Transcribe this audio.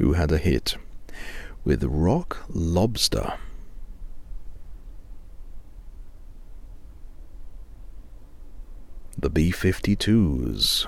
who had a hit with Rock Lobster. The B 52s.